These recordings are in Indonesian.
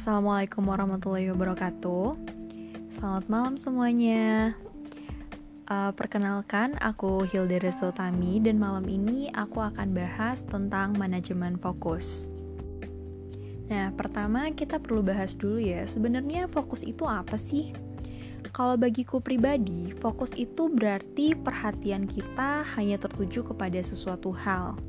Assalamualaikum warahmatullahi wabarakatuh. Selamat malam semuanya. Uh, perkenalkan, aku Hilda Resotami dan malam ini aku akan bahas tentang manajemen fokus. Nah, pertama kita perlu bahas dulu ya, sebenarnya fokus itu apa sih? Kalau bagiku pribadi, fokus itu berarti perhatian kita hanya tertuju kepada sesuatu hal.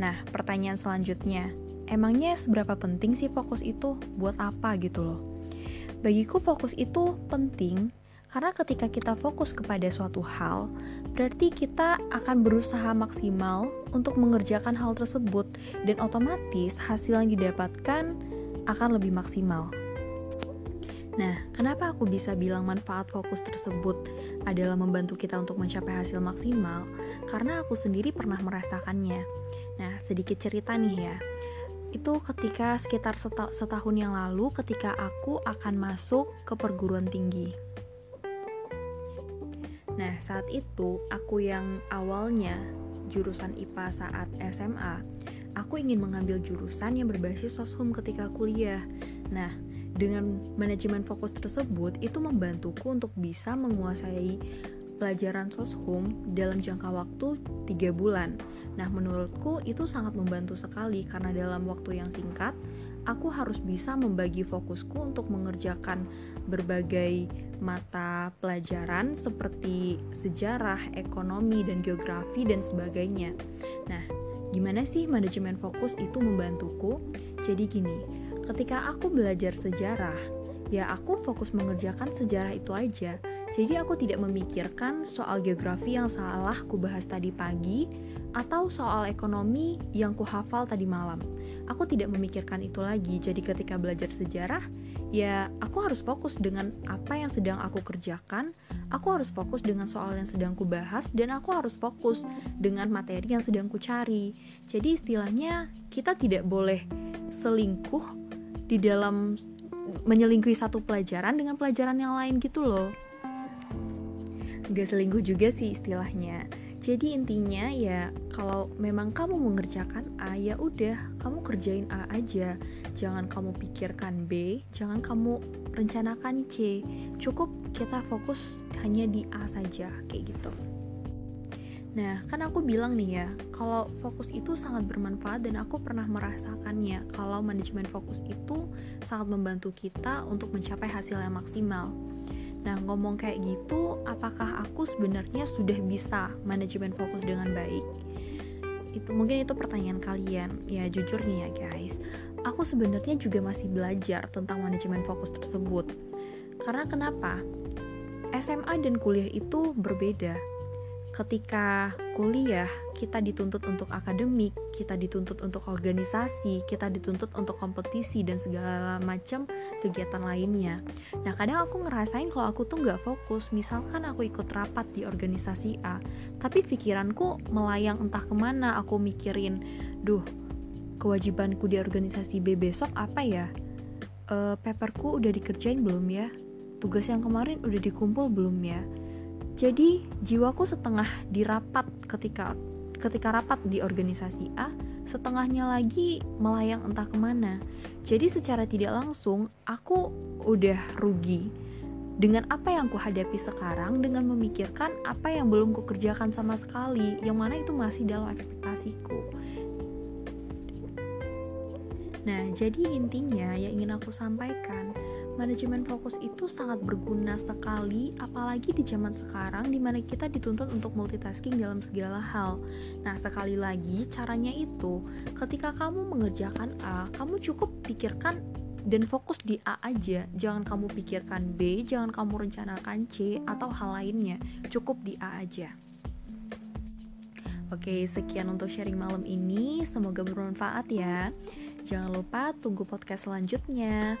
Nah, pertanyaan selanjutnya, emangnya seberapa penting sih fokus itu? Buat apa gitu loh? Bagiku fokus itu penting karena ketika kita fokus kepada suatu hal, berarti kita akan berusaha maksimal untuk mengerjakan hal tersebut dan otomatis hasil yang didapatkan akan lebih maksimal. Nah, kenapa aku bisa bilang manfaat fokus tersebut adalah membantu kita untuk mencapai hasil maksimal? Karena aku sendiri pernah merasakannya. Nah, sedikit cerita nih ya. Itu ketika sekitar setahun yang lalu ketika aku akan masuk ke perguruan tinggi. Nah, saat itu aku yang awalnya jurusan IPA saat SMA, aku ingin mengambil jurusan yang berbasis soshum ketika kuliah. Nah, dengan manajemen fokus tersebut itu membantuku untuk bisa menguasai pelajaran soshum dalam jangka waktu 3 bulan. Nah, menurutku itu sangat membantu sekali karena dalam waktu yang singkat aku harus bisa membagi fokusku untuk mengerjakan berbagai mata pelajaran seperti sejarah, ekonomi, dan geografi, dan sebagainya. Nah, gimana sih manajemen fokus itu membantuku? Jadi gini, ketika aku belajar sejarah, ya aku fokus mengerjakan sejarah itu aja. Jadi aku tidak memikirkan soal geografi yang salah ku bahas tadi pagi atau soal ekonomi yang ku hafal tadi malam. Aku tidak memikirkan itu lagi. Jadi ketika belajar sejarah, ya aku harus fokus dengan apa yang sedang aku kerjakan, aku harus fokus dengan soal yang sedang ku bahas, dan aku harus fokus dengan materi yang sedang ku cari. Jadi istilahnya kita tidak boleh selingkuh di dalam menyelingkuhi satu pelajaran dengan pelajaran yang lain gitu loh. Gak selingkuh juga sih istilahnya jadi intinya ya kalau memang kamu mengerjakan A ya udah kamu kerjain A aja. Jangan kamu pikirkan B, jangan kamu rencanakan C. Cukup kita fokus hanya di A saja kayak gitu. Nah, kan aku bilang nih ya, kalau fokus itu sangat bermanfaat dan aku pernah merasakannya kalau manajemen fokus itu sangat membantu kita untuk mencapai hasil yang maksimal. Nah, ngomong kayak gitu, apakah aku sebenarnya sudah bisa manajemen fokus dengan baik? Itu mungkin itu pertanyaan kalian. Ya, jujur nih ya, guys. Aku sebenarnya juga masih belajar tentang manajemen fokus tersebut. Karena kenapa? SMA dan kuliah itu berbeda ketika kuliah kita dituntut untuk akademik, kita dituntut untuk organisasi, kita dituntut untuk kompetisi dan segala macam kegiatan lainnya. Nah kadang aku ngerasain kalau aku tuh nggak fokus, misalkan aku ikut rapat di organisasi A, tapi pikiranku melayang entah ke mana, aku mikirin, duh kewajibanku di organisasi B besok apa ya? E, paperku udah dikerjain belum ya? Tugas yang kemarin udah dikumpul belum ya? Jadi jiwaku setengah dirapat ketika ketika rapat di organisasi A, setengahnya lagi melayang entah ke mana. Jadi secara tidak langsung aku udah rugi dengan apa yang ku hadapi sekarang dengan memikirkan apa yang belum kukerjakan sama sekali, yang mana itu masih dalam ekspektasiku. Nah, jadi intinya yang ingin aku sampaikan, manajemen fokus itu sangat berguna sekali apalagi di zaman sekarang di mana kita dituntut untuk multitasking dalam segala hal. Nah, sekali lagi caranya itu ketika kamu mengerjakan A, kamu cukup pikirkan dan fokus di A aja. Jangan kamu pikirkan B, jangan kamu rencanakan C atau hal lainnya. Cukup di A aja. Oke, sekian untuk sharing malam ini. Semoga bermanfaat ya. Jangan lupa tunggu podcast selanjutnya.